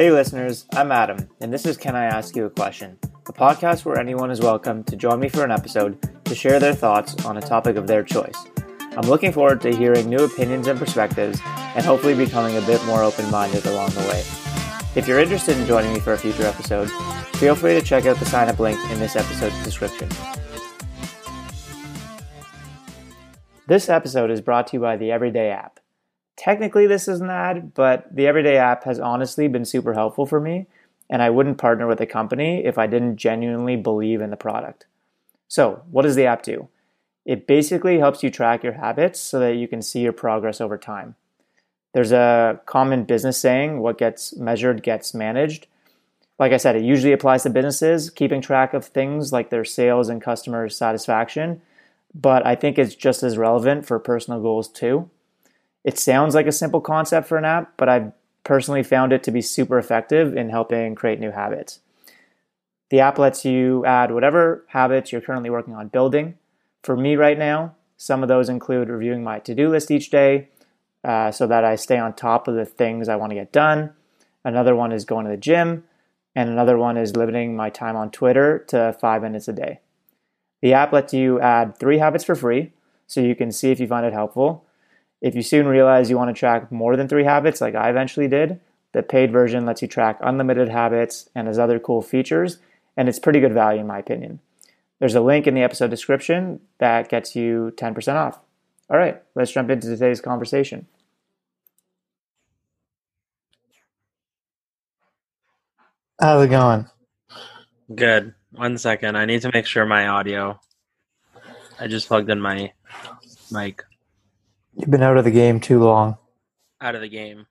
Hey, listeners, I'm Adam, and this is Can I Ask You a Question? A podcast where anyone is welcome to join me for an episode to share their thoughts on a topic of their choice. I'm looking forward to hearing new opinions and perspectives and hopefully becoming a bit more open minded along the way. If you're interested in joining me for a future episode, feel free to check out the sign up link in this episode's description. This episode is brought to you by the Everyday app. Technically, this is an ad, but the Everyday app has honestly been super helpful for me, and I wouldn't partner with a company if I didn't genuinely believe in the product. So, what does the app do? It basically helps you track your habits so that you can see your progress over time. There's a common business saying what gets measured gets managed. Like I said, it usually applies to businesses, keeping track of things like their sales and customer satisfaction, but I think it's just as relevant for personal goals too. It sounds like a simple concept for an app, but I've personally found it to be super effective in helping create new habits. The app lets you add whatever habits you're currently working on building. For me right now, some of those include reviewing my to do list each day, uh, so that I stay on top of the things I want to get done. Another one is going to the gym, and another one is limiting my time on Twitter to five minutes a day. The app lets you add three habits for free, so you can see if you find it helpful. If you soon realize you want to track more than three habits, like I eventually did, the paid version lets you track unlimited habits and has other cool features, and it's pretty good value in my opinion. There's a link in the episode description that gets you 10% off. All right, let's jump into today's conversation. How's it going? Good. One second. I need to make sure my audio. I just plugged in my mic. You've been out of the game too long. Out of the game.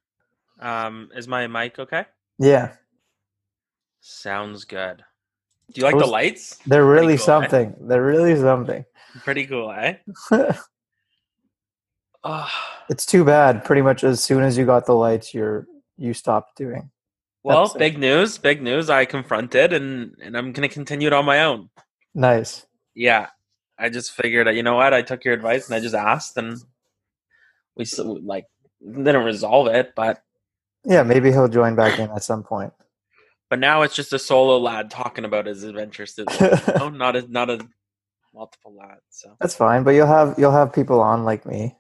Um, is my mic okay? Yeah. Sounds good. Do you like the lights? They're really cool, eh? something. Eh? They're really something. Pretty cool, eh? oh. It's too bad. Pretty much as soon as you got the lights, you're you stopped doing. Well, big news, big news. I confronted and and I'm going to continue it on my own. Nice. Yeah. I just figured, you know what? I took your advice and I just asked and we still, like didn't resolve it, but yeah, maybe he'll join back in at some point. But now it's just a solo lad talking about his adventures. no, not a not a multiple lad. So that's fine. But you'll have you'll have people on like me.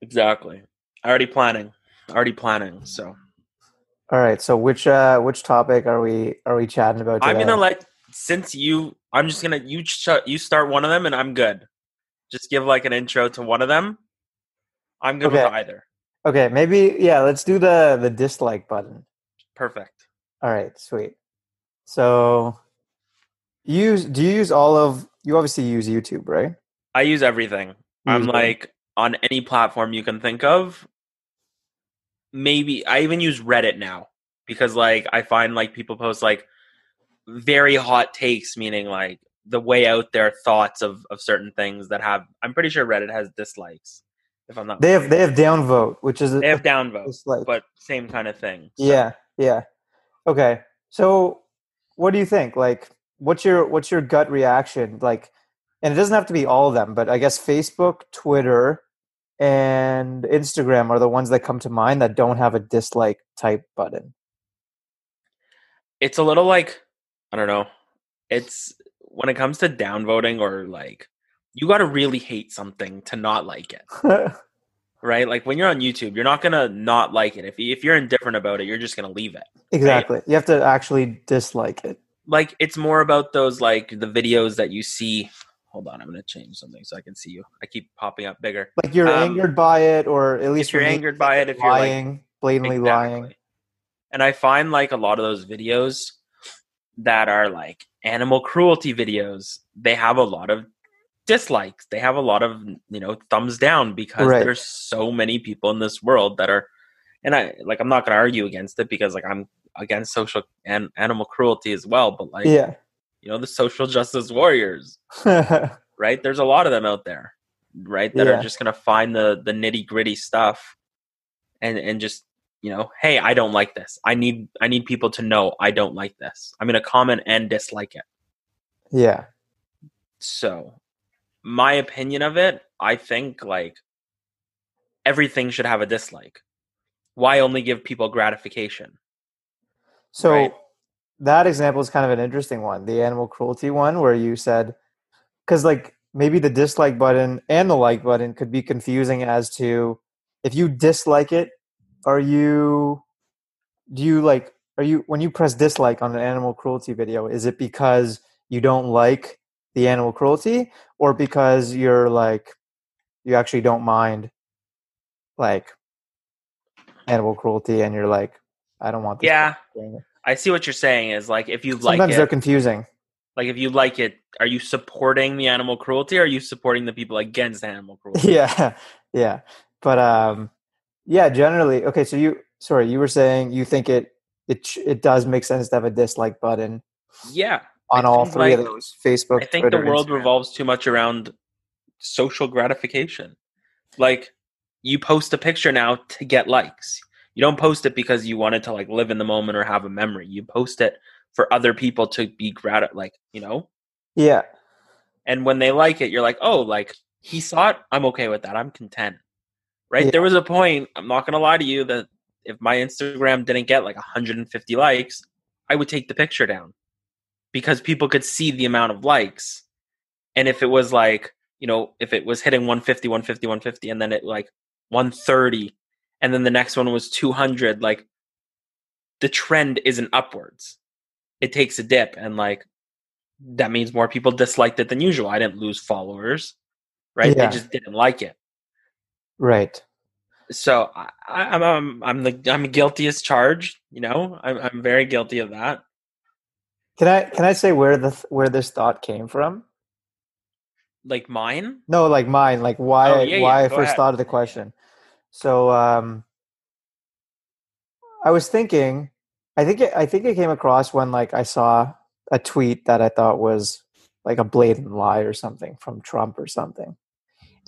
Exactly. Already planning. Already planning. So. All right. So which uh which topic are we are we chatting about? Today? I'm gonna let since you. I'm just gonna you ch- you start one of them and I'm good. Just give like an intro to one of them. I'm good okay. with either. Okay. Maybe yeah. Let's do the the dislike button. Perfect. All right. Sweet. So. Use do you use all of you obviously use YouTube, right? I use everything. I'm like on any platform you can think of. Maybe I even use Reddit now because like I find like people post like very hot takes, meaning like the way out there thoughts of of certain things that have. I'm pretty sure Reddit has dislikes. If I'm not, they have they have downvote, which is they have downvote, dislike. but same kind of thing. So. Yeah, yeah. Okay, so what do you think? Like, what's your what's your gut reaction? Like, and it doesn't have to be all of them, but I guess Facebook, Twitter, and Instagram are the ones that come to mind that don't have a dislike type button. It's a little like I don't know. It's when it comes to downvoting or like you got to really hate something to not like it. right? Like when you're on YouTube, you're not going to not like it. If if you're indifferent about it, you're just going to leave it. Exactly. Right? You have to actually dislike it. Like it's more about those like the videos that you see hold on, I'm gonna change something so I can see you. I keep popping up bigger. Like you're um, angered by it, or at least you're angered by it, if you're lying, like, blatantly exactly. lying. And I find like a lot of those videos that are like animal cruelty videos, they have a lot of dislikes. They have a lot of you know thumbs down because right. there's so many people in this world that are, and I like I'm not gonna argue against it because like I'm against social and animal cruelty as well, but like yeah you know the social justice warriors right there's a lot of them out there right that yeah. are just gonna find the the nitty gritty stuff and and just you know hey i don't like this i need i need people to know i don't like this i'm gonna comment and dislike it yeah so my opinion of it i think like everything should have a dislike why only give people gratification So Right. that example is kind of an interesting one, the animal cruelty one, where you said, because like maybe the dislike button and the like button could be confusing as to if you dislike it, are you, do you like, are you, when you press dislike on an animal cruelty video, is it because you don't like the animal cruelty or because you're like, you actually don't mind like animal cruelty and you're like, I don't want this. Yeah. I see what you're saying. Is like if you like Sometimes they're confusing. like if you like it, are you supporting the animal cruelty? or Are you supporting the people against animal cruelty? yeah yeah but um yeah generally okay so you sorry you were saying you think it it it does make sense to have a dislike button Yeah, on all three of those facebook I think Twitter, the world Instagram. revolves too much around social gratification. Like you post a picture now to get likes. You don't post it because you wanted to like live in the moment or have a memory. You post it for other people to be grat like, you know? yeah And when they like it, you're like, "Oh, like he saw it. I'm okay with that. I'm content." Right? Yeah. There was a point, I'm not going to lie to you that if my Instagram didn't get like 150 likes, I would take the picture down because people could see the amount of likes. And if it was like, you know, if it was hitting 150, 150, 150, and then it like 130, and then the next one was 200, like the trend isn't upwards. It takes a dip, and like that means more people disliked it than usual. I didn't lose followers, right? Yeah. They just didn't like it. right So I, I'm I'm I'm the I'm guilty as charged. You know, I'm I'm very guilty of that. Can i can i say where the where this thought came from Like mine. no like mine like why Oh, yeah, why yeah, i first ahead. thought of the question so um i was thinking i think it, i think it came across when like i saw a tweet that i thought was like a blatant lie or something from trump or something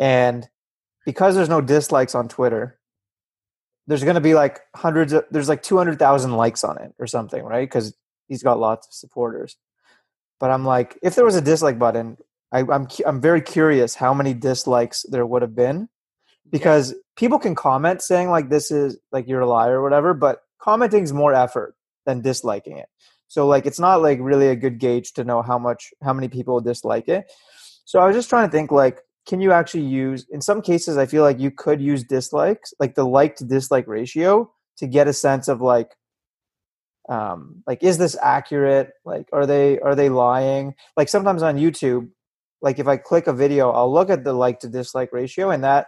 and because there's no dislikes on twitter there's going to be like hundreds of there's like 200000 likes on it or something right because he's got lots of supporters but i'm like if there was a dislike button I, I'm I'm very curious how many dislikes there would have been, because people can comment saying like this is like you're a liar or whatever, but commenting is more effort than disliking it. So like it's not like really a good gauge to know how much how many people dislike it. So I was just trying to think like can you actually use in some cases I feel like you could use dislikes like the like to dislike ratio to get a sense of like um like is this accurate like are they are they lying like sometimes on youtube like if I click a video, I'll look at the like to dislike ratio, and that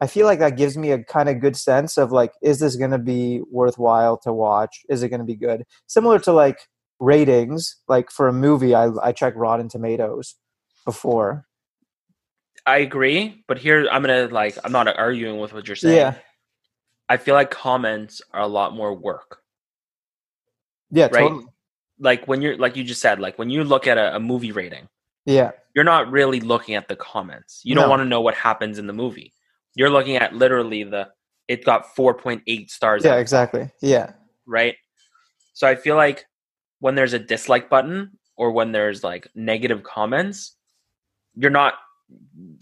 I feel like that gives me a kind of good sense of like, is this going to be worthwhile to watch? Is it going to be good? Similar to like ratings, like for a movie, I I check Rotten Tomatoes before. I agree, but here I'm gonna like I'm not arguing with what you're saying. Yeah, I feel like comments are a lot more work. Yeah, Right. totally. Like when you're like you just said, like when you look at a, a movie rating, Yeah, you're not really looking at the comments. You don't want to know what happens in the movie. You're looking at literally the it got 4.8 stars. yeah, exactly. Yeah, right? So I feel like when there's a dislike button or when there's like negative comments, you're not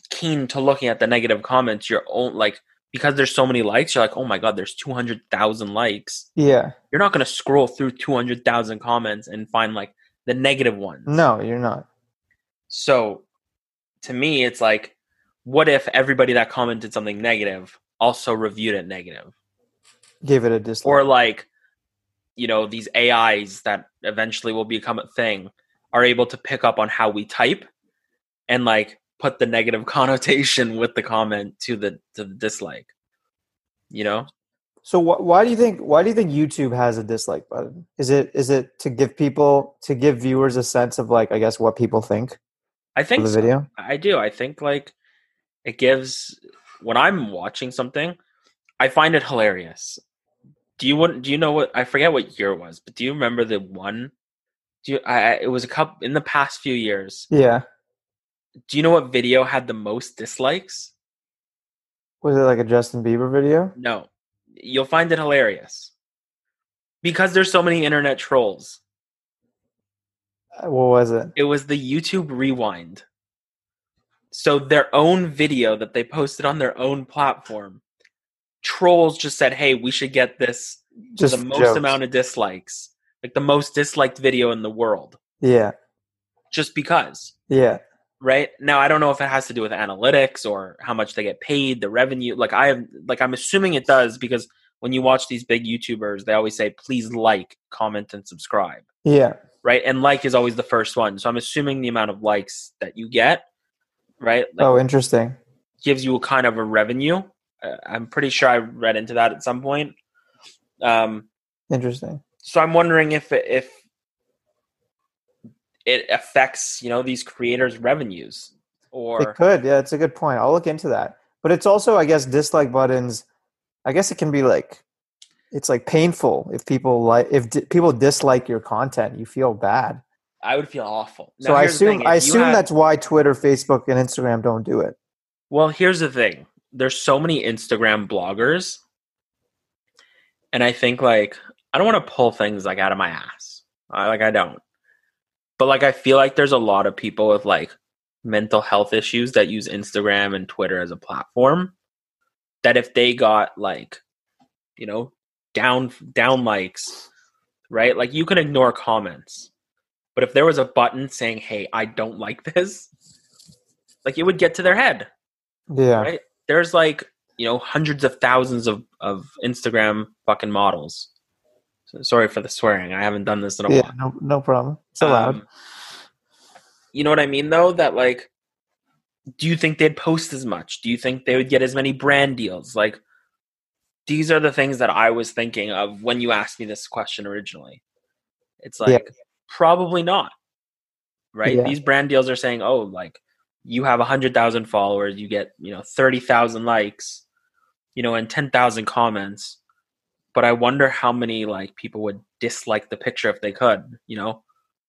keen to looking at the negative comments. You're own, like because there's so many likes, you're like, oh my god, there's two hundred thousand likes. yeah. You're not gonna scroll through two hundred thousand comments and find like the negative ones. No, you're not. So to me, it's like, what if everybody that commented something negative also reviewed it negative? Give it a dislike. or like you know these ais that eventually will become a thing are able to pick up on how we type and like put the negative connotation with the comment to the to the dislike you know So wh- why do you think why do you think YouTube has a dislike button? Is it is it to give people to give viewers a sense of like I guess what people think i think the so. video? i do i think like it gives when i'm watching something i find it hilarious do you want do you know what i forget what year it was but do you remember the one do you i I- it was a couple in the past few years Yeah. Do you know what video had the most dislikes Was it like a Justin Bieber video? No, you'll find it hilarious because there's so many internet trolls. Uh, What was it? It was the YouTube Rewind. So their own video that they posted on their own platform, trolls just said, "Hey, we should get this Just the most jokes. amount of dislikes. like the most disliked video in the world Yeah. just because. Yeah. Right now, I don't know if it has to do with analytics or how much they get paid, the revenue. Like I am, like I'm assuming it does because when you watch these big YouTubers, they always say, "Please like, comment, and subscribe." Yeah. Right, and like is always the first one. So I'm assuming the amount of likes that you get, right, like, Oh, interesting. gives you a kind of a revenue. Uh, I'm pretty sure I read into that at some point. Um, Interesting. so I'm wondering if if it affects you know these creators' revenues or It could. Yeah, it's a good point. I'll look into that. But it's also, I guess, dislike buttons. I guess it can be like, it's like painful if people like if di- people dislike your content. You feel bad. I would feel awful. So I here's the thing, assume I assume had- that's why Twitter, Facebook, and Instagram don't do it. Well, here's the thing. There's so many Instagram bloggers, and I think like I don't want to pull things like out of my ass. I, like I don't, but like I feel like there's a lot of people with like mental health issues that use Instagram and Twitter as a platform. That if they got like, you know, down down likes, right? Like you can ignore comments, but if there was a button saying, "Hey, I don't like this," like it would get to their head Yeah. right? There's like you know hundreds of thousands of of Instagram fucking models. So, sorry for the swearing. I haven't done this in a Yeah. while. No, no problem. It's allowed. Um, you know what I mean, though. That like, do you think they'd post as much? Do you think they would get as many brand deals? Like, these are the things that I was thinking of when you asked me this question originally. It's like Yeah. probably not, right? Yeah. These brand deals are saying, oh, like you have a hundred thousand followers, you get you know thirty thousand likes, you know, and ten thousand comments. But I wonder how many like people would dislike the picture if they could, you know,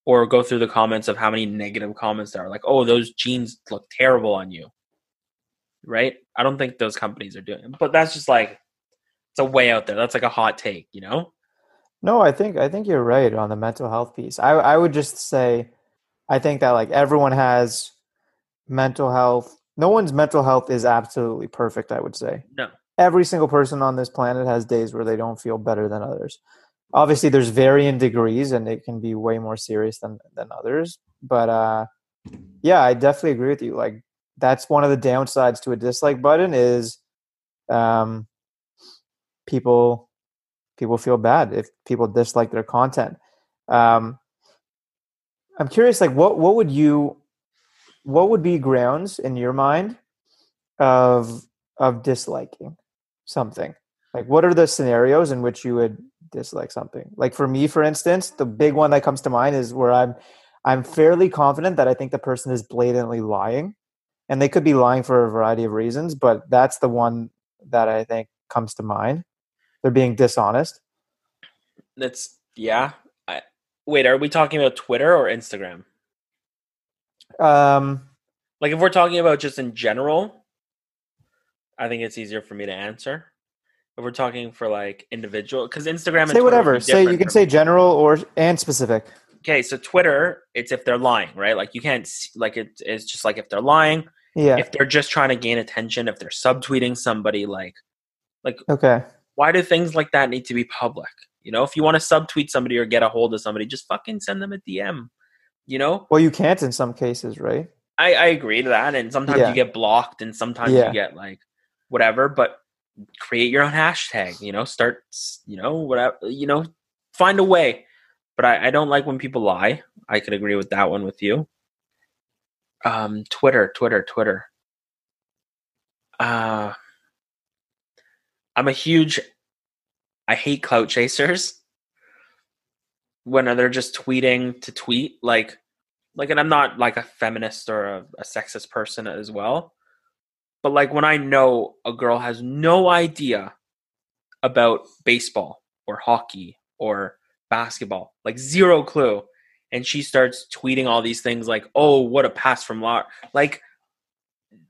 or go through the comments of how many negative comments there are, like, oh, those jeans look terrible on you, right? I don't think those companies are doing it, but that's just like it's a way out there. That's like a hot take, you know? No, I think I think you're right on the mental health piece. I I would just say I think that like everyone has mental health. No one's mental health is absolutely perfect, I would say. No, Every single person on this planet has days where they don't feel better than others. Obviously there's varying degrees and it can be way more serious than than others, but uh yeah, I definitely agree with you. Like that's one of the downsides to a dislike button is um people people feel bad if people dislike their content. Um, I'm curious, like, what what would you, what would be grounds in your mind of of disliking something? Like, what are the scenarios in which you would dislike something? Like for me, for instance, the big one that comes to mind is where I'm I'm fairly confident that I think the person is blatantly lying, and they could be lying for a variety of reasons, but that's the one that I think comes to mind. They're being dishonest. that's yeah. I, wait, are we talking about Twitter or Instagram? Um, Like, if we're talking about just in general, I think it's easier for me to answer. If we're talking for like individual, because Instagram and say whatever. Say you can say me. general or and specific. okay. So Twitter, it's if they're lying, right? Like you can't see, like it, it's just like if they're lying, Yeah. if they're just trying to gain attention, if they're subtweeting somebody, like, like Okay. why do things like that need to be public? You know, if you want to subtweet somebody or get a hold of somebody, just fucking send them a DM. You know, Well, you can't in some cases, right? I, I agree to that, and sometimes Yeah. you get blocked, and sometimes Yeah. you get like whatever. But create your own hashtag. You know, start. You know, whatever. You know, find a way. But I, I don't like when people lie. I could agree with that one with you. Um, Twitter, Twitter, Twitter. Uh, I'm a huge. I hate clout chasers. When they're just tweeting to tweet, like like and i'm not like a feminist or a, a sexist person as well but like when i know a girl has no idea about baseball or hockey or basketball like zero clue and she starts tweeting all these things like oh what a pass from law like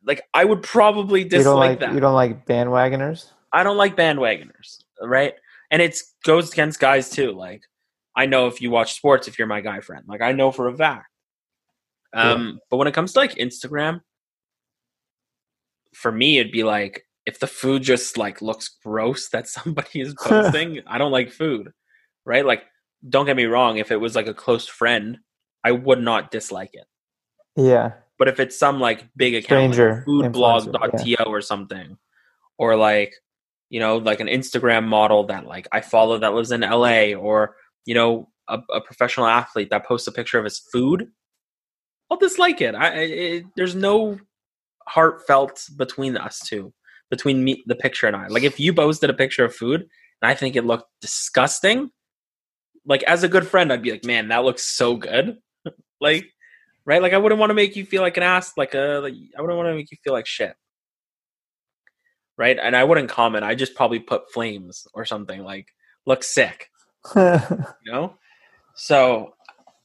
like i would probably dislike like that you don't like bandwagoners. I don't like bandwagoners, right? And it goes against guys too. Like, I know if you watch sports, if you're my guy friend, like I know for a fact. Um, but when it comes to like Instagram, for me, it'd be like if the food just like looks gross that somebody is posting. I don't like food, right? Like don't get me wrong, if it was like a close friend, I would not dislike it. Yeah. But if it's some like big account, Stranger like foodblog.to or something, or like you know, like an Instagram model that like I follow that lives in LA, or you know, a, a professional athlete that posts a picture of his food, I'll dislike it. I it, there's no heartfelt between us two, between me, the picture and I. Like if you posted a picture of food and I think it looked disgusting, like as a good friend, I'd be like, man, that looks so good. like, right? Like I wouldn't want to make you feel like an ass. Like a, like, I wouldn't want to make you feel like shit. Right? And I wouldn't comment. I just probably put flames or something like, look sick. you know? So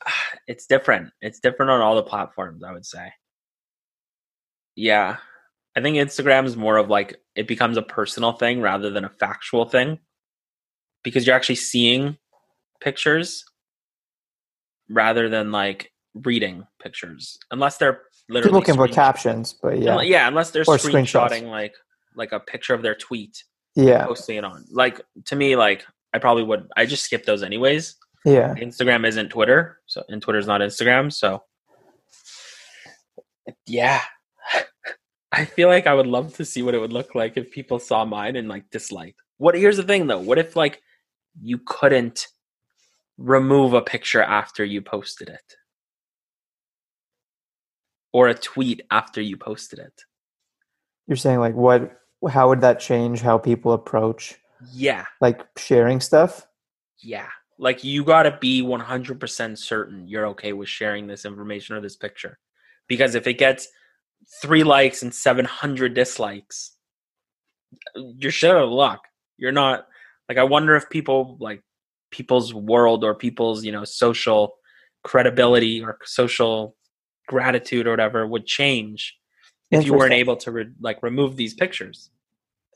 it's different. It's different on all the platforms, I would say. Yeah. I think Instagram is more of like it becomes a personal thing rather than a factual thing because you're actually seeing pictures rather than like reading pictures unless they're literally People can put captions, but yeah. yeah unless they're Or screenshotting like like a picture of their tweet Yeah. posting it on like to me like i probably would i just skip those anyways Yeah. instagram isn't twitter so and twitter's not instagram so yeah i feel like i would love to see what it would look like if people saw mine and like disliked what here's the thing though what if like you couldn't remove a picture after you posted it or a tweet after you posted it You're saying like what how would that change how people approach yeah like sharing stuff? Yeah. Like you got to be 100% certain you're okay with sharing this information or this picture. Because if it gets 3 likes and 700 dislikes, you're shit out of luck. You're not like I wonder if people like people's world or people's, you know, social credibility or social gratitude or whatever would change if you weren't able to re- like remove these pictures.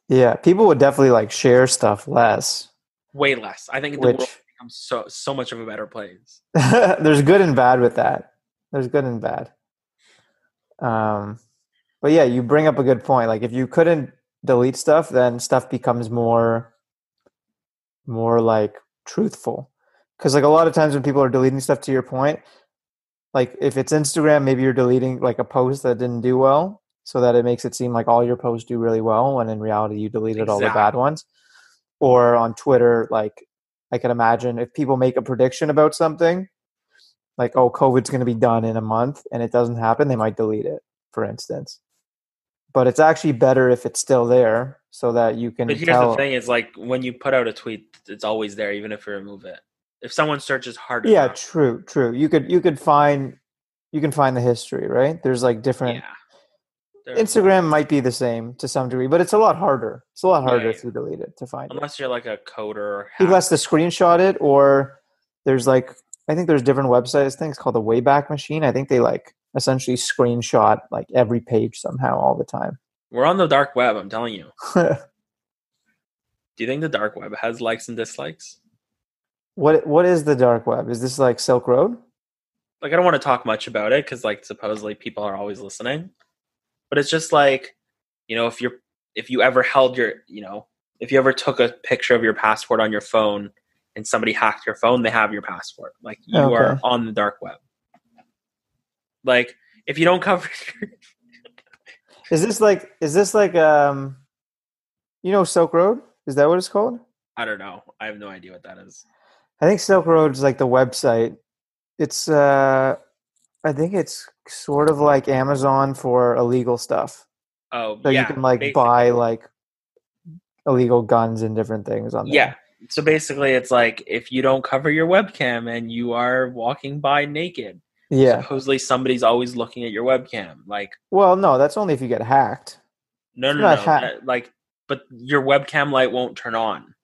Yeah, people would definitely like share stuff less. Way less. I think the world becomes so so much of a better place. there's good and bad with that. There's good and bad. Um, but yeah, you bring up a good point. Like if you couldn't delete stuff, then stuff becomes more, more like truthful. Because like a lot of times when people are deleting stuff, to your point, like if it's Instagram, maybe you're deleting like a post that didn't do well, so that it makes it seem like all your posts do really well, when in reality you deleted all the bad ones. Or on Twitter, like I can imagine if people make a prediction about something, like oh COVID's going to be done in a month, and it doesn't happen, they might delete it, for instance. But it's actually better if it's still there, so that you can But here's tell. the thing: is like when you put out a tweet, it's always there, even if you remove it. If someone searches hard Yeah, enough, true, true. You could you could find you can find the history, right? There's like different. yeah. Instagram might be the same to some degree, but it's a lot harder. It's a lot harder yeah. to delete it to find it. unless you're like a coder or People hack- has to screenshot it, or there's like I think there's different websites. Things called the Wayback Machine. I think they like essentially screenshot like every page somehow all the time. we're on the dark web. I'm telling you. Do you think the dark web has likes and dislikes? what what is the dark web? Is this like Silk Road? Like, I don't want to talk much about it because, like, supposedly people are always listening. But it's just like, you know, if you're if you ever held your, you know, if you ever took a picture of your passport on your phone and somebody hacked your phone, they have your passport. Like, you are on the dark web. Like, if you don't cover Is this like is this like um you know Silk Road? Is that what it's called? I don't know. I have no idea what that is. I think Silk Road is like the website. It's uh I think it's sort of like Amazon for illegal stuff. Oh, So yeah. you can like basically. buy like illegal guns and different things on there. Yeah. So basically, it's like if you don't cover your webcam and you are walking by naked, Yeah. supposedly somebody's always looking at your webcam. Like, Well, no, that's only if you get hacked. no, no, no. ha- that- like, but your webcam light won't turn on,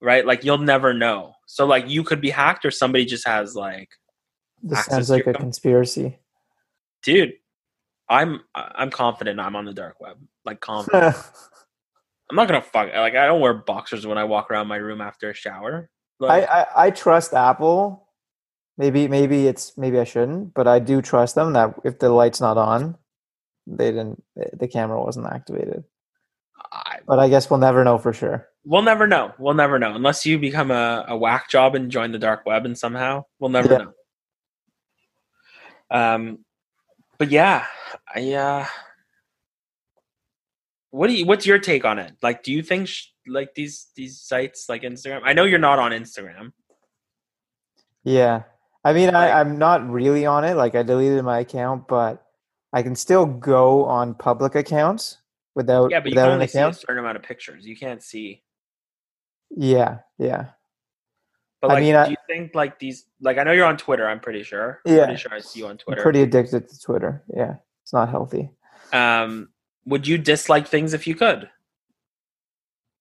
right? Like, you'll never know. So, like, you could be hacked, or somebody just has like, This sounds like a phone. conspiracy. dude, I'm I'm confident I'm on the dark web. Like, confident. I'm not gonna fuck. Like, I don't wear boxers when I walk around my room after a shower. I, I I trust Apple. Maybe maybe it's maybe I shouldn't, but I do trust them that if the light's not on, they didn't the camera wasn't activated. I, But I guess we'll never know for sure. we'll never know. We'll never know unless you become a, a whack job and join the dark web and somehow we'll never Yeah. know. Um, but yeah, I uh, what do you? What's your take on it? Like, do you think sh- like these these sites like Instagram? I know you're not on Instagram. Yeah. I mean, I, I'm not really on it. Like, I deleted my account, but I can still go on public accounts without Yeah, but you without can an only see a account. certain amount of pictures. You can't see. Yeah, yeah, But I like, mean, I- do you think like these? Like, I know you're on Twitter. I'm pretty sure. I'm Yeah. pretty sure I see you on I'm Twitter. pretty addicted to Twitter. Yeah, it's not healthy. um, would you dislike things if you could?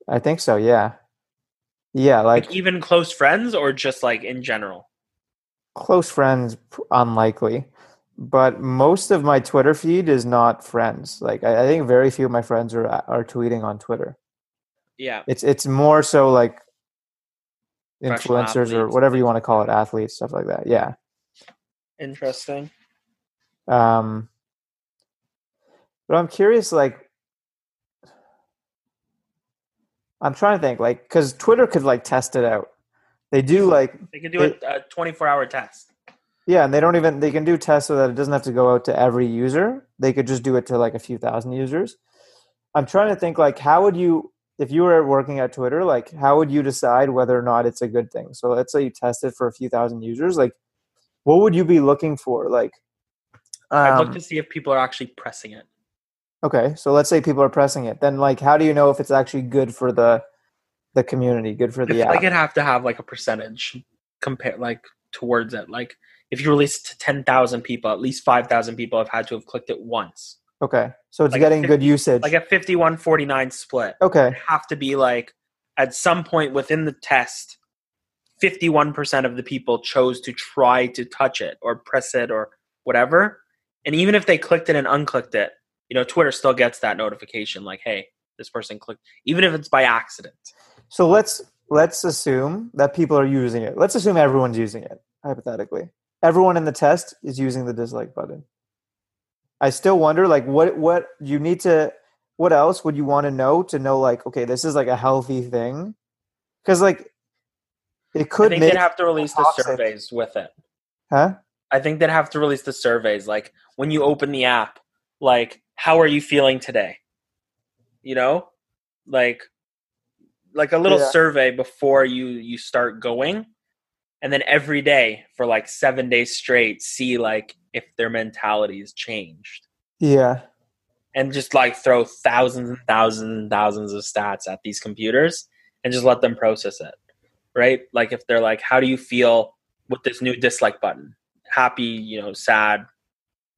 I think so. Yeah, yeah. Like, Like, even close friends, or just like in general? close friends, unlikely. But most of my Twitter feed is not friends. Like, I, I think very few of my friends are are tweeting on Twitter. Yeah. It's it's more so like influencers or whatever you want to call it, athletes, stuff like that. Yeah. Interesting. Um, but I'm curious, like, I'm trying to think, like, because Twitter could like test it out. They do like, They can do a, a 24 hour test. yeah, and they don't even they can do tests so that it doesn't have to go out to every user. They could just do it to like a few thousand users. I'm trying to think, like, how would you, if you were working at Twitter, like, how would you decide whether or not it's a good thing? So let's say you test it for a few thousand users, like, what would you be looking for? Like, I'd look um, to see if people are actually pressing it. Okay, so let's say people are pressing it. Then, like, how do you know if it's actually good for the the community, good for the app? like it'd have to have like a percentage compare like towards it. Like if you release it to 10,000 people, at least 5,000 people have had to have clicked it once. okay, so it's like getting good usage. Like a 51 49 split. okay, It'd have to be like at some point within the test, 51% of the people chose to try to touch it or press it or whatever. And even if they clicked it and unclicked it, you know, Twitter still gets that notification like, hey, this person clicked, even if it's by accident. so let's let's assume that people are using it. Let's assume everyone's using it hypothetically. Everyone in the test is using the dislike button. I still wonder, like, what what you need to, what else would you want to know to know, like, okay, this is like a healthy thing, because like, it could think they'd have to release the surveys with it. huh? I think they'd have to release the surveys. Like when you open the app, like how are you feeling today? You know, like like a little Yeah. survey before you you start going, and then every day for like seven days straight, see like if their mentality has changed, Yeah, and just like throw thousands and thousands and thousands of stats at these computers and just let them process it. Right? Like if they're like, how do you feel with this new dislike button? Happy, you know, sad,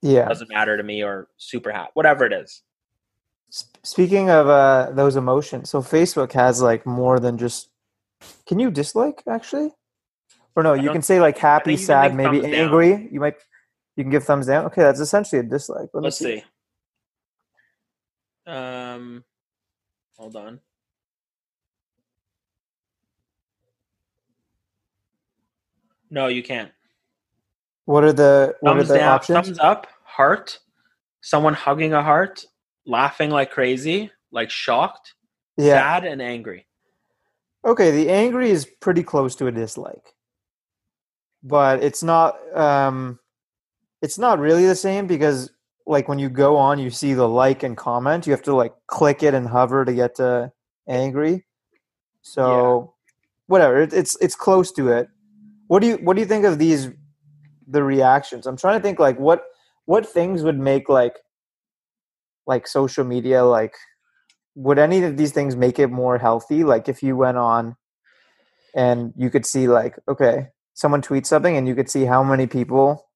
yeah. doesn't matter to me or super happy whatever it is Speaking of uh, those emotions, so Facebook has like more than just. Can you dislike actually? Or no, you can say like happy, think you can sad, maybe thumbs down. angry. You might, you can give thumbs down. Okay, that's essentially a dislike. Let me let's see um hold on no you can't What are the what thumbs are the down options? thumbs up heart someone hugging a heart laughing like crazy like shocked yeah. sad and angry Okay, the angry is pretty close to a dislike, but it's not. Um, it's not really the same because like when you go on, you see the like and comment. You have to like click it and hover to get to angry. So whatever, it, it's it's close to it. What do you what do you think of these the reactions? I'm trying to think mm. like what what things would make like like social media like would any of these things make it more healthy like if you went on and you could see like okay someone tweets something and you could see how many people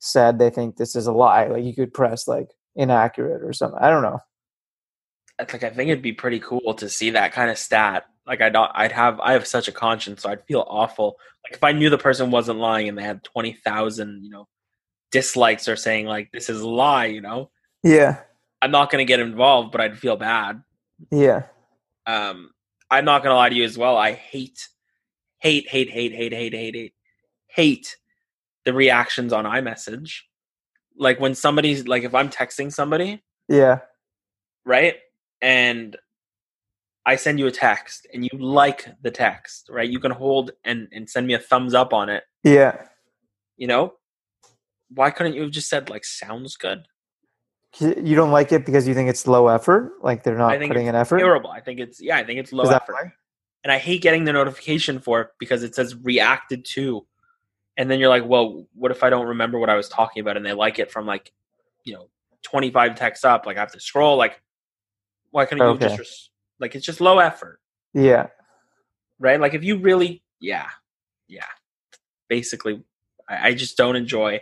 said they think this is a lie like you could press like inaccurate or something i don't know It's like I think it'd be pretty cool to see that kind of stat. Like I'd I'd have I have such a conscience, so I'd feel awful. Like if I knew the person wasn't lying and they had twenty thousand, you know, dislikes or saying like this is a lie, you know, yeah I'm not gonna get involved, but I'd feel bad. yeah Um, I'm not gonna lie to you as well. I hate, hate, hate, hate, hate, hate, hate, hate, hate the reactions on iMessage. Like when somebody's like, if I'm texting somebody, yeah right? And I send you a text and you like the text, right? You can hold and, and send me a thumbs up on it. Yeah. You know? Why couldn't you have just said like sounds good? You don't like it because you think it's low effort, like they're not I think putting it's in effort. Terrible. I think it's yeah, I think it's low effort. why? And I hate getting the notification for it because it says reacted to. And then you're like, well, what if I don't remember what I was talking about and they like it from like, you know, 25 texts up? Like I have to scroll. Like, why couldn't you just, like, it's just low effort, Yeah. right? Like, if you really, yeah, yeah. Basically, I, I just don't enjoy,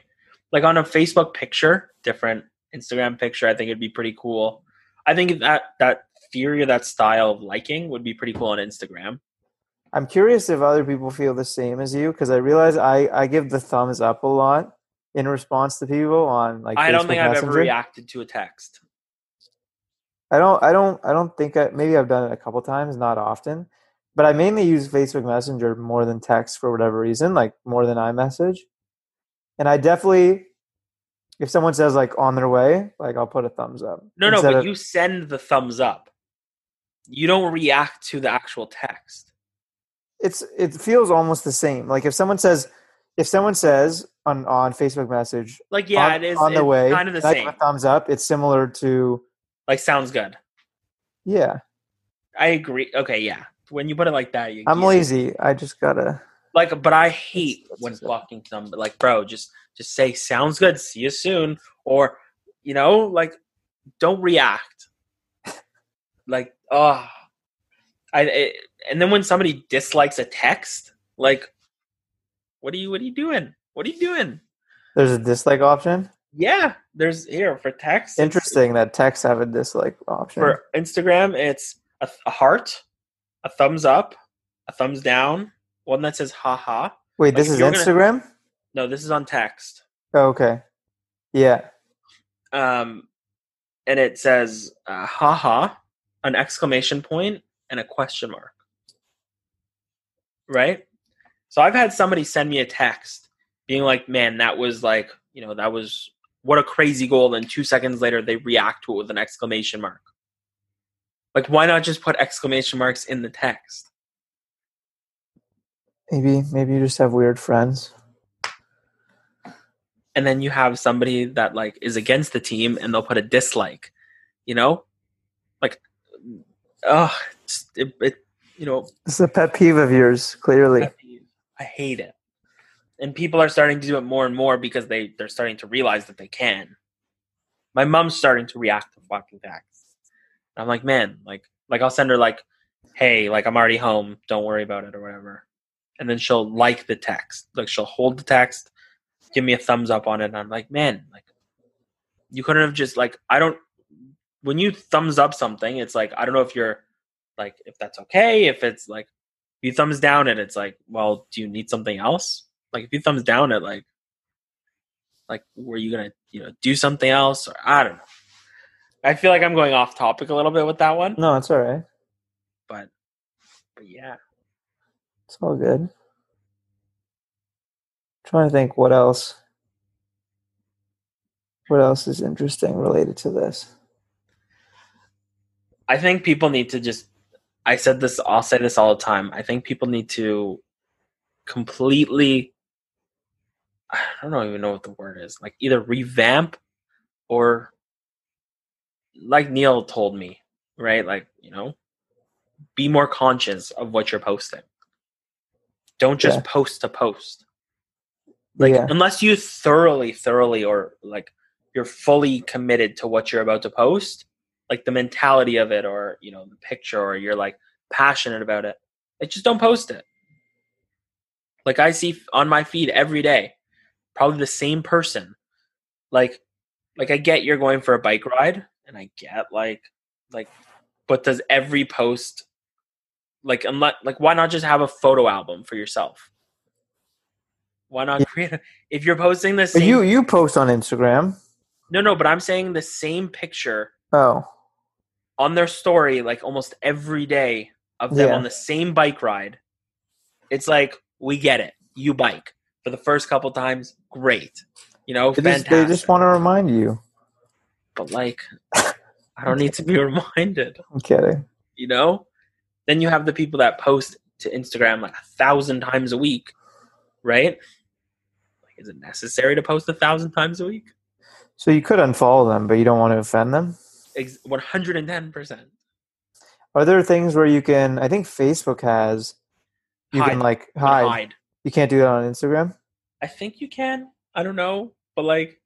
like, on a Facebook picture, different Instagram picture, I think it'd be pretty cool. I think that, that theory or that style of liking would be pretty cool on Instagram. I'm curious if other people feel the same as you because I realize I, I give the thumbs up a lot in response to people on like I don't Facebook think I've ever reacted to a text. I don't I don't I don't think I maybe I've done it a couple times, not often. But I mainly use Facebook Messenger more than text for whatever reason, like more than iMessage. And I definitely if someone says like on their way, like I'll put a thumbs up. No, no, but of- you send the thumbs up. You don't react to the actual text. it's it feels almost the same. Like if someone says if someone says on on Facebook message Like, yeah, on, it is on the way kind of the and I give same. thumbs up, it's similar to Like, sounds good. yeah. I agree. Okay, yeah. When you put it like that, you, I'm you- lazy. I just gotta Like, but I hate That's- when it. fucking some like, bro, just just say sounds good. See you soon, or you know, like, don't react. like, oh, I. It, and then when somebody dislikes a text, like, what are you? What are you doing? What are you doing? there's a dislike option. Yeah, there's here for text. Interesting that text having this like option. For Instagram, it's a, a heart, a thumbs up, a thumbs down, one that says haha. Wait, like, this is you're gonna- Instagram? No, this is on text. Oh, okay. Yeah. Um, and it says uh, haha, an exclamation point, and a question mark. Right? So I've had somebody send me a text being like, man, that was like, you know, that was what a crazy goal. And two seconds later, they react to it with an exclamation mark. Like, why not just put exclamation marks in the text? Maybe maybe you just have weird friends. and then you have somebody that like is against the team and they'll put a dislike you know like oh it's, it, it you know is a pet peeve of yours, clearly. i hate it and people are starting to do it more and more because they they're starting to realize that they can. My mom's starting to react to fucking texts i'm like man like like i'll send her like hey like i'm already home. Don't worry about it or whatever. And then she'll like the text. Like she'll hold the text give me a thumbs up on it and i'm like man like you couldn't have just like i don't when you thumbs up something it's like i don't know if you're like if that's okay if it's like you thumbs down it it's like well do you need something else like if you thumbs down it like like were you gonna you know do something else or i don't know i feel like i'm going off topic a little bit with that one No, it's all right. but but yeah It's all good. trying to think what else. What else is interesting related to this? I think people need to just I said this I'll say this all the time. I think people need to completely I don't even know what the word is. Like either revamp or like Neil told me, right? Like, you know, be more conscious of what you're posting. Don't just Yeah. post to post. Like yeah. unless you thoroughly, thoroughly or like you're fully committed to what you're about to post, like the mentality of it or you know, the picture or you're like passionate about it, like just don't post it. Like I see on my feed every day, probably the same person. Like like I get you're going for a bike ride and I get like like but does every post like unless like why not just have a photo album for yourself? Why not create a, if you're posting same you you post on Instagram. No, no, but I'm saying the same picture Oh. on their story like almost every day of them Yeah. on the same bike ride. It's like we get it. You bike for the first couple times, great. You know, They just, fantastic. they just want to remind you. but like I don't need to be reminded, I'm kidding. you know? Then you have the people that post to Instagram like a thousand times a week, right? Like, is it necessary to post a thousand times a week? So you could unfollow them, but you don't want to offend them. One hundred and ten percent. Are there things where you can? I think Facebook has. You Hide. can like hide. hide. You can't do that on Instagram. I think you can. I don't know, but like,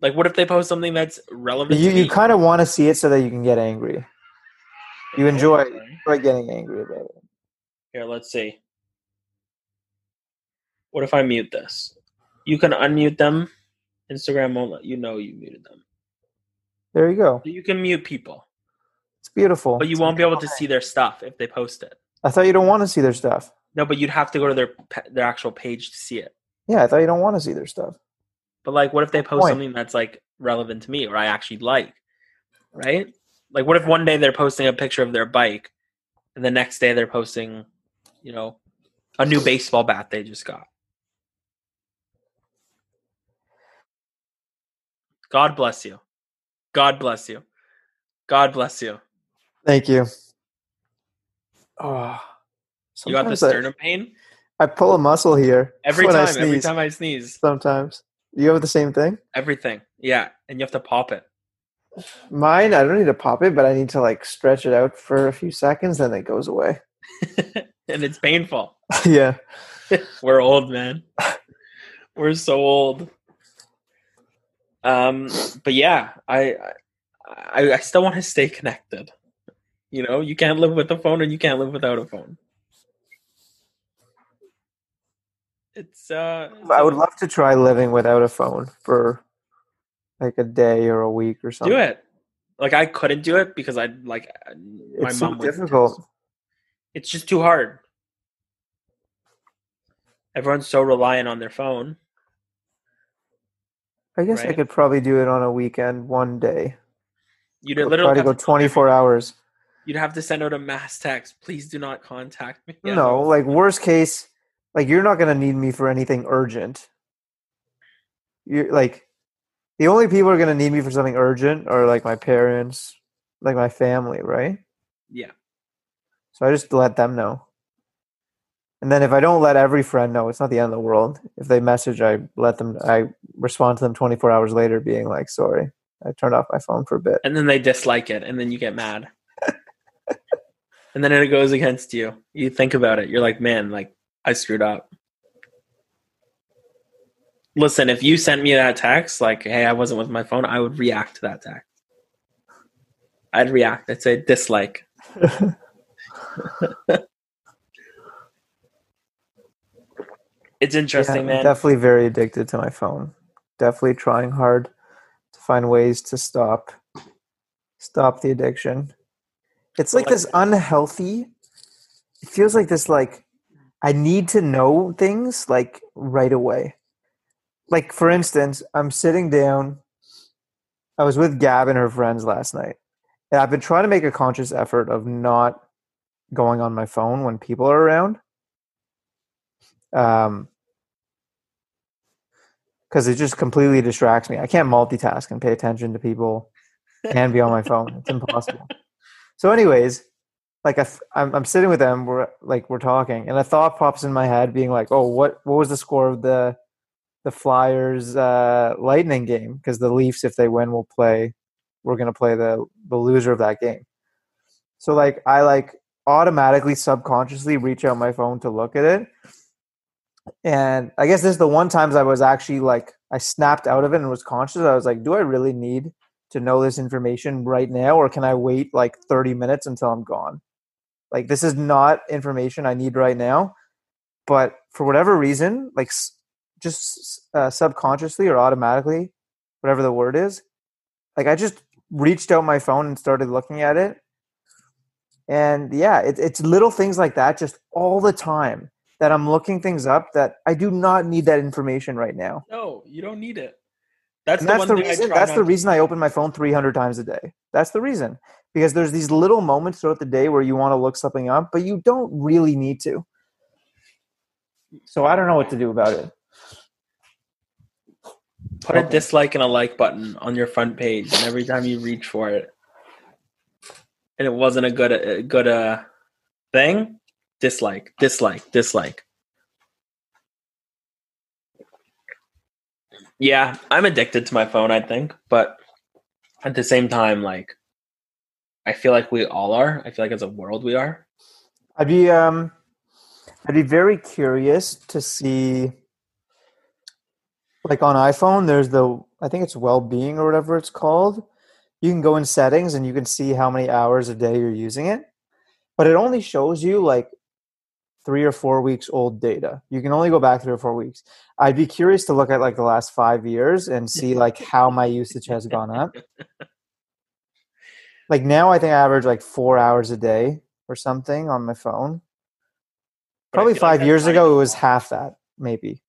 like what if they post something that's relevant? You to you kind of want to see it so that you can get angry. You enjoy enjoy getting angry about it. Here, let's see. What if I mute this? You can unmute them. Instagram won't let you know you muted them. There you go. You can mute people, It's beautiful. but you won't be able to see their stuff if they post it. I thought you don't want to see their stuff. No, but you'd have to go to their their actual page to see it. Yeah, I thought you don't want to see their stuff. But like, what if they post point. something that's like relevant to me or I actually like? Right? Like, what if one day they're posting a picture of their bike, and the next day they're posting, you know, a new baseball bat they just got? God bless you. God bless you. God bless you. Thank you. Oh, You got the sometimes I- sternum pain I, pull a muscle here every time. Every time I sneeze, Sometimes you have the same thing. everything. Yeah, and you have to pop it. Mine, I don't need to pop it, but I need to like stretch it out for a few seconds, then it goes away. and it's painful. yeah. We're old, man. We're so old. Um, but yeah, I, I, I still want to stay connected. You know, you can't live with a phone, and you can't live without a phone. It's uh, I would love to try living without a phone for like a day or a week or something. do it. Like I couldn't do it because I like my It's so mom would difficult. It's just too hard. Everyone's so reliant on their phone. I guess I could probably do it on a weekend, one day. You'd I'll literally try to have go to 24 hours. You'd have to send out a mass text. Please do not contact me. Yeah, no, like worst case, like you're not gonna need me for anything urgent. You're like the only people are gonna need me for something urgent are like my parents, like my family, right? Yeah. So I just let them know. And then if I don't let every friend know, it's not the end of the world. If they message, I let them. I respond to them 24 hours later, being like, "Sorry, I turned off my phone for a bit." And then they dislike it, and then you get mad. and then it goes against you. You think about it. You're like, man, like I screwed up. Listen, if you sent me that text, like, hey, I wasn't with my phone, I would react to that text. I'd react. I'd say dislike. It's interesting, Yeah, I'm man. Definitely very addicted to my phone. Definitely trying hard to find ways to stop stop the addiction. It's like Like- this unhealthy. It feels like this like I need to know things like right away. Like for instance, I'm sitting down I was with Gab and her friends last night. And I've been trying to make a conscious effort of not going on my phone when people are around. Um because it just completely distracts me. I can't multitask and pay attention to people and be on my phone. It's impossible. So, anyways, like I, am I'm sitting with them. We're like we're talking, and a thought pops in my head, being like, "Oh, what what was the score of the the Flyers uh, Lightning game? Because the Leafs, if they win, will play. We're gonna play the the loser of that game." So, like, I like automatically, subconsciously reach out my phone to look at it, and I guess this is the one times I was actually like I snapped out of it and was conscious. I was like, "Do I really need?" to know this information right now or can i wait like 30 minutes until i'm gone like this is not information i need right now but for whatever reason like just uh, subconsciously or automatically whatever the word is like i just reached out my phone and started looking at it and yeah it, it's little things like that just all the time that i'm looking things up that i do not need that information right now No, you don't need it. That's and the that's the reason. That's the reason. I open my phone 300 times a day. That's the reason because there's these little moments throughout the day where you want to look something up, but you don't really need to. So I don't know what to do about it. Put a dislike and a like button on your front page, and every time you reach for it, and it wasn't a good, a good, uh, thing, dislike, dislike, dislike. Yeah, I'm addicted to my phone, I think, but at the same time, like I feel like we all are. I feel like as a world we are. I'd be um I'd be very curious to see like on iPhone there's the I think it's well-being or whatever it's called. You can go in settings and you can see how many hours a day you're using it. But it only shows you like three or four weeks old data. You can only go back three or four weeks. I'd be curious to look at like the last five years and see like how my usage has gone up. Like now, I think I average like four hours a day or something on my phone. Probably five like years ago, it was half that, maybe.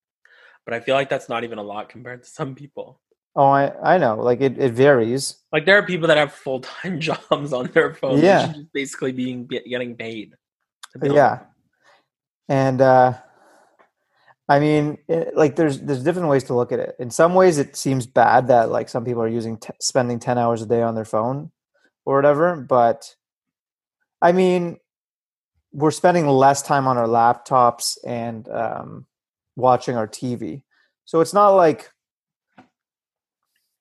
But I feel like that's not even a lot compared to some people. Oh, I I know. Like it, it varies. Like there are people that have full time jobs on their phone. Yeah, just basically being getting paid. Uh, yeah, and uh, I mean, it, like there's there's different ways to look at it. In some ways, it seems bad that like some people are using t- spending ten hours a day on their phone or whatever. But I mean, we're spending less time on our laptops and um, watching our TV, so it's not like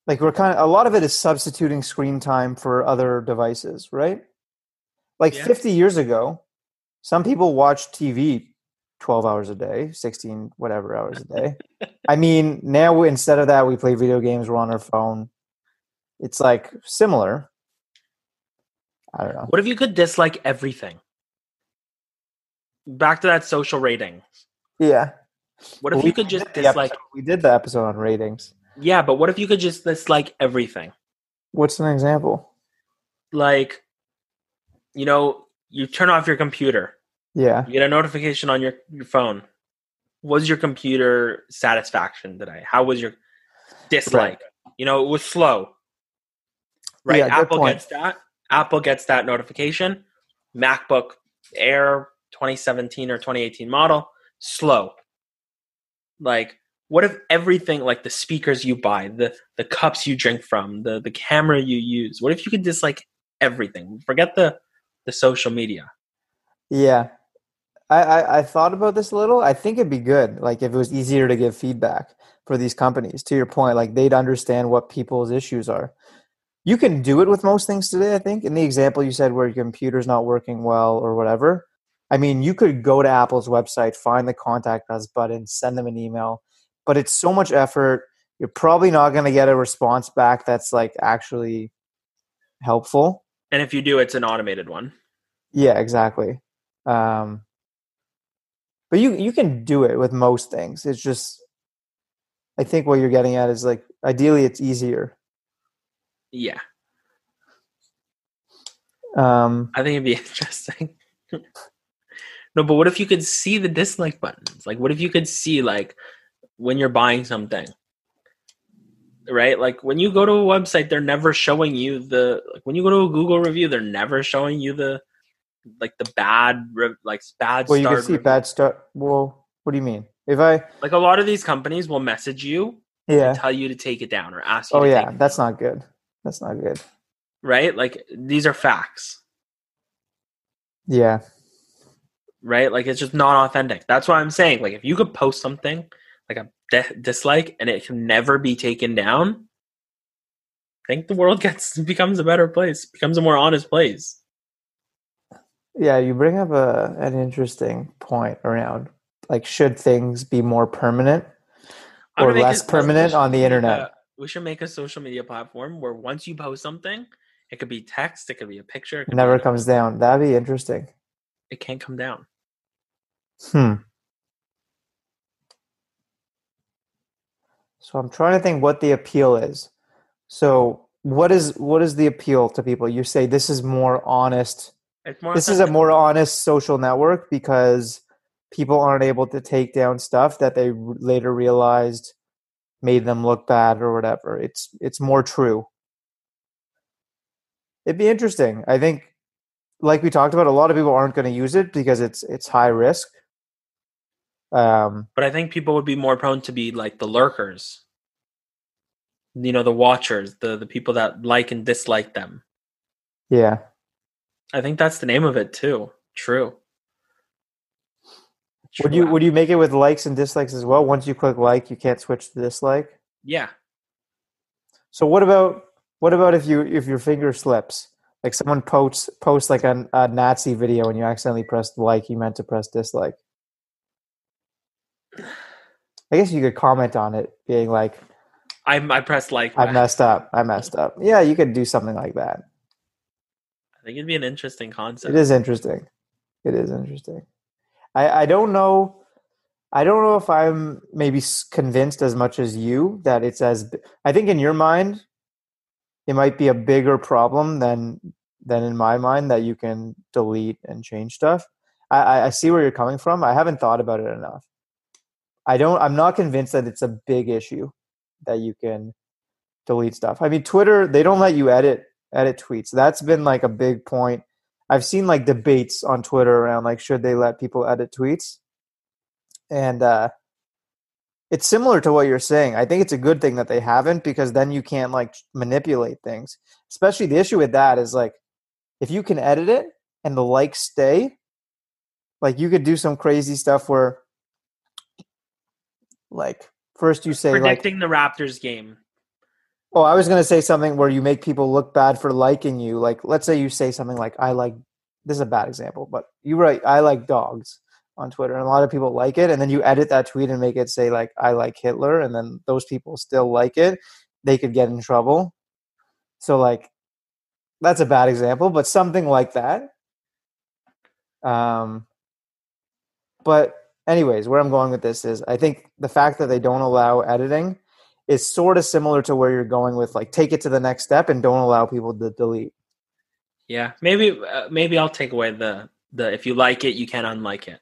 like we're kind of a lot of it is substituting screen time for other devices, right? Like yeah. 50 years ago, some people watched TV 12 hours a day, 16 whatever hours a day. I mean, now instead of that, we play video games, we're on our phone. It's like similar. I don't know. What if you could dislike everything? Back to that social rating. Yeah. What if well, you could just dislike? we did the episode on ratings. Yeah, but what if you could just dislike everything? What's an example? Like, you know, you turn off your computer yeah. You get a notification on your, your phone. Was your computer satisfaction today? How was your dislike? Right. You know, it was slow. Right? Yeah, Apple gets that. Apple gets that notification. MacBook Air 2017 or 2018 model, slow. Like, what if everything like the speakers you buy, the the cups you drink from, the the camera you use, what if you could dislike everything? Forget the the social media. Yeah. I, I, I thought about this a little. I think it'd be good, like if it was easier to give feedback for these companies. To your point, like they'd understand what people's issues are. You can do it with most things today. I think in the example you said where your computer's not working well or whatever. I mean, you could go to Apple's website, find the contact us button, send them an email, but it's so much effort. You're probably not going to get a response back that's like actually helpful. And if you do, it's an automated one. Yeah, exactly. Um, but you you can do it with most things. It's just I think what you're getting at is like ideally it's easier. Yeah. Um I think it'd be interesting. no, but what if you could see the dislike buttons? Like what if you could see like when you're buying something? Right? Like when you go to a website, they're never showing you the like when you go to a Google review, they're never showing you the like the bad like bad well you can see bad start well what do you mean? If i like a lot of these companies will message you yeah. tell you to take it down or ask you oh yeah that's not good. That's not good. Right? Like these are facts. Yeah. Right? Like it's just not authentic. That's what i'm saying like if you could post something like a de- dislike and it can never be taken down I think the world gets becomes a better place becomes a more honest place yeah, you bring up a an interesting point around like should things be more permanent or less permanent on the internet? A, we should make a social media platform where once you post something, it could be text, it could be a picture. It never comes down. That'd be interesting. It can't come down. Hmm. So I'm trying to think what the appeal is. So what is what is the appeal to people? You say this is more honest this is a more honest social network because people aren't able to take down stuff that they later realized made them look bad or whatever. It's it's more true. It'd be interesting. I think like we talked about a lot of people aren't going to use it because it's it's high risk. Um but I think people would be more prone to be like the lurkers. You know, the watchers, the the people that like and dislike them. Yeah. I think that's the name of it too. True. would you would you make it with likes and dislikes as well? Once you click like, you can't switch to dislike. Yeah. So what about what about if you if your finger slips? Like someone posts posts like a, a Nazi video and you accidentally pressed like, you meant to press dislike. I guess you could comment on it, being like, "I I pressed like, I messed up, I messed up." Yeah, you could do something like that. I think it'd be an interesting concept. It is interesting. It is interesting. I I don't know. I don't know if I'm maybe convinced as much as you that it's as. I think in your mind, it might be a bigger problem than than in my mind that you can delete and change stuff. I, I see where you're coming from. I haven't thought about it enough. I don't. I'm not convinced that it's a big issue that you can delete stuff. I mean, Twitter they don't let you edit edit tweets. That's been like a big point. I've seen like debates on Twitter around like should they let people edit tweets, and uh, it's similar to what you're saying. I think it's a good thing that they haven't because then you can't like manipulate things. Especially the issue with that is like if you can edit it and the likes stay, like you could do some crazy stuff where like first you say predicting like, the Raptors game. Oh, I was going to say something where you make people look bad for liking you. Like let's say you say something like I like this is a bad example, but you write I like dogs on Twitter, and a lot of people like it. And then you edit that tweet and make it say like "I like Hitler," and then those people still like it. They could get in trouble. So like, that's a bad example, but something like that. Um, but anyways, where I'm going with this is, I think the fact that they don't allow editing is sort of similar to where you're going with like take it to the next step and don't allow people to delete. Yeah, maybe uh, maybe I'll take away the the if you like it, you can't unlike it.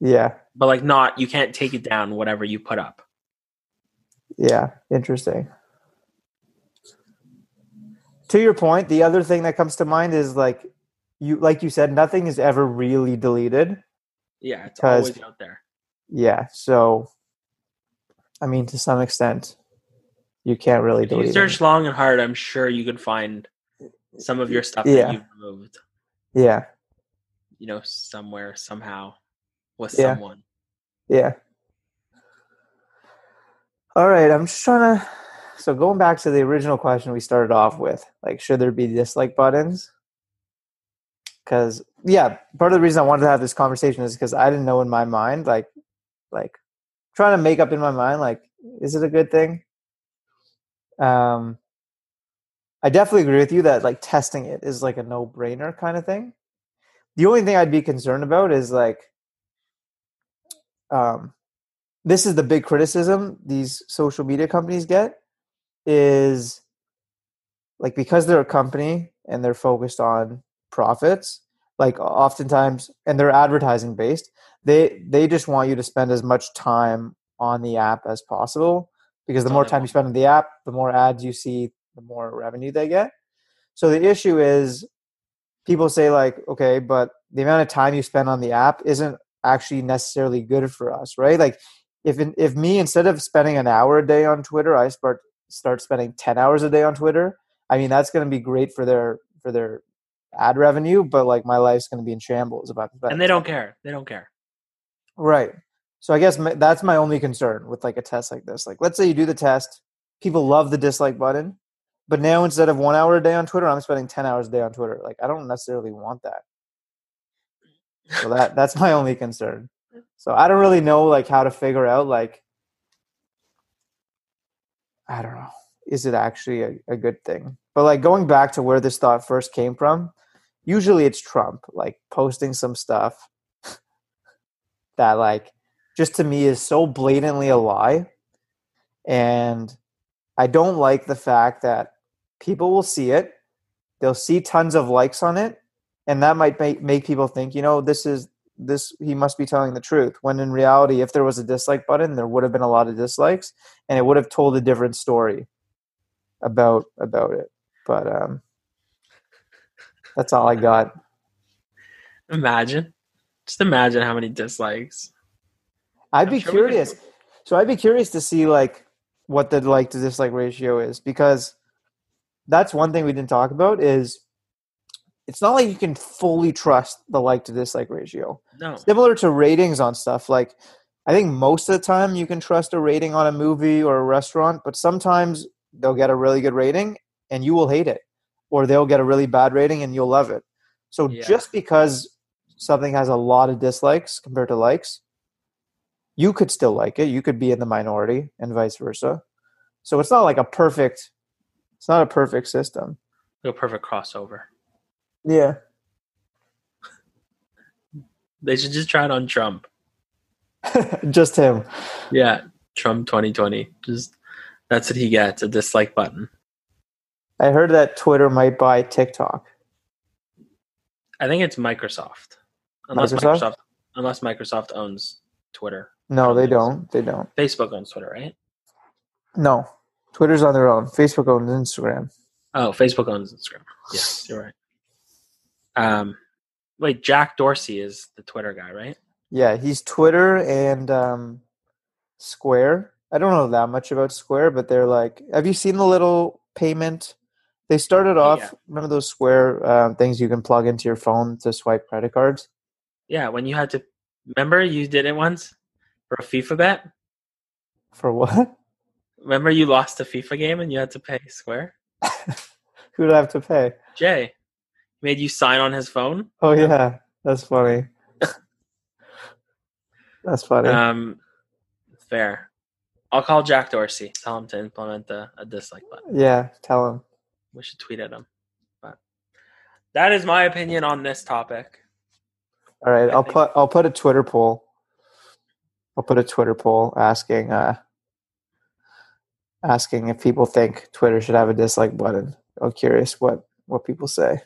Yeah. But like not you can't take it down whatever you put up. Yeah, interesting. To your point, the other thing that comes to mind is like you like you said nothing is ever really deleted. Yeah, it's always out there. Yeah, so I mean to some extent you can't really do it. if. You search them. long and hard, I'm sure you could find some of your stuff yeah. that you've removed. Yeah. You know, somewhere, somehow with yeah. someone. Yeah. All right, I'm just trying to. So going back to the original question we started off with, like, should there be dislike buttons? Because yeah, part of the reason I wanted to have this conversation is because I didn't know in my mind, like, like trying to make up in my mind, like, is it a good thing? Um, I definitely agree with you that like testing it is like a no brainer kind of thing. The only thing I'd be concerned about is like um, this is the big criticism these social media companies get is like because they're a company and they're focused on profits like oftentimes and they're advertising based they they just want you to spend as much time on the app as possible because the more time you spend on the app the more ads you see the more revenue they get so the issue is people say like okay but the amount of time you spend on the app isn't actually necessarily good for us, right? Like if if me instead of spending an hour a day on Twitter, I start start spending 10 hours a day on Twitter, I mean that's going to be great for their for their ad revenue, but like my life's going to be in shambles about that. And they don't care. They don't care. Right. So I guess my, that's my only concern with like a test like this. Like let's say you do the test, people love the dislike button, but now instead of 1 hour a day on Twitter, I'm spending 10 hours a day on Twitter. Like I don't necessarily want that. So that that's my only concern. So I don't really know like how to figure out like I don't know. Is it actually a, a good thing? But like going back to where this thought first came from, usually it's Trump like posting some stuff that like just to me is so blatantly a lie. And I don't like the fact that people will see it, they'll see tons of likes on it, and that might make, make people think you know this is this he must be telling the truth when in reality if there was a dislike button there would have been a lot of dislikes and it would have told a different story about about it. But um that's all i got. Imagine just imagine how many dislikes i'd be sure curious so i'd be curious to see like what the like to dislike ratio is because that's one thing we didn't talk about is it's not like you can fully trust the like to dislike ratio. No. Similar to ratings on stuff, like I think most of the time you can trust a rating on a movie or a restaurant, but sometimes they'll get a really good rating and you will hate it, or they'll get a really bad rating and you'll love it. So Yeah. just because something has a lot of dislikes compared to likes, you could still like it. You could be in the minority and vice versa. So it's not like a perfect it's not a perfect system. A perfect crossover. Yeah. They should just try it on Trump. just him. Yeah, Trump 2020. Just that's what he gets a dislike button. I heard that Twitter might buy TikTok. I think it's Microsoft. Unless Microsoft? Microsoft, unless Microsoft owns Twitter. No, they don't. They don't. Facebook owns Twitter, right? No. Twitter's on their own. Facebook owns Instagram. Oh, Facebook owns Instagram. Yes, you're right. Um, wait, Jack Dorsey is the Twitter guy, right? Yeah, he's Twitter and um, Square. I don't know that much about Square, but they're like, have you seen the little payment? They started off. Yeah. Remember those Square um, things you can plug into your phone to swipe credit cards? Yeah, when you had to remember you did it once for a FIFA bet. For what? Remember you lost a FIFA game and you had to pay Square. Who'd I have to pay? Jay made you sign on his phone. Oh yeah, that's funny. that's funny. Um, fair. I'll call Jack Dorsey. Tell him to implement a, a dislike button. yeah, tell him. We should tweet at him. But that is my opinion on this topic. All right, I'll put I'll put a Twitter poll. I'll put a Twitter poll asking uh asking if people think Twitter should have a dislike button. I'm curious what what people say.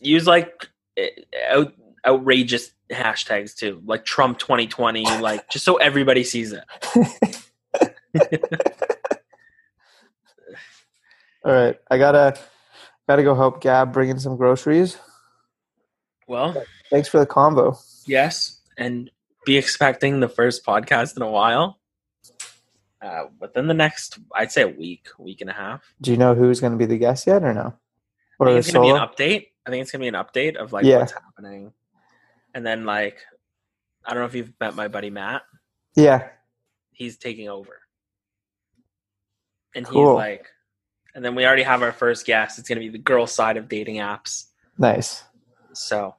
Use like eh, out, outrageous hashtags too, like Trump 2020, like just so everybody sees it. All right, I gotta gotta go help Gab bring in some groceries. Well, Thanks for the combo. yes, and be expecting the first podcast in a while. Uh, within the next, I'd say a week, week and a half. Do you know who's going to be the guest yet, or no? I Or think it's gonna be an update. I think it's gonna be an update of like Yeah. what's happening, and then like I don't know if you've met my buddy Matt. Yeah, He's taking over, and Cool. he's like, and then we already have our first guest. It's gonna be the girl side of dating apps. nice. So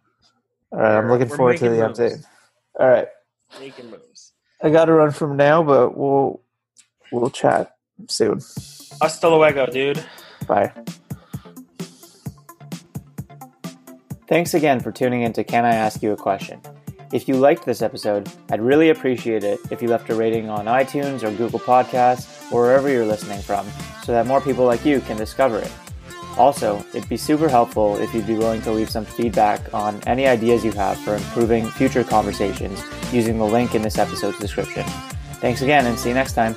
All right, I'm looking we're forward to the moves. update. All right, making moves. I got to run from now, but we'll we'll chat soon. Hasta luego, dude. Bye. Thanks again for tuning in to Can I Ask You a Question? If you liked this episode, I'd really appreciate it if you left a rating on iTunes or Google Podcasts or wherever you're listening from so that more people like you can discover it. Also, it'd be super helpful if you'd be willing to leave some feedback on any ideas you have for improving future conversations using the link in this episode's description. Thanks again and see you next time.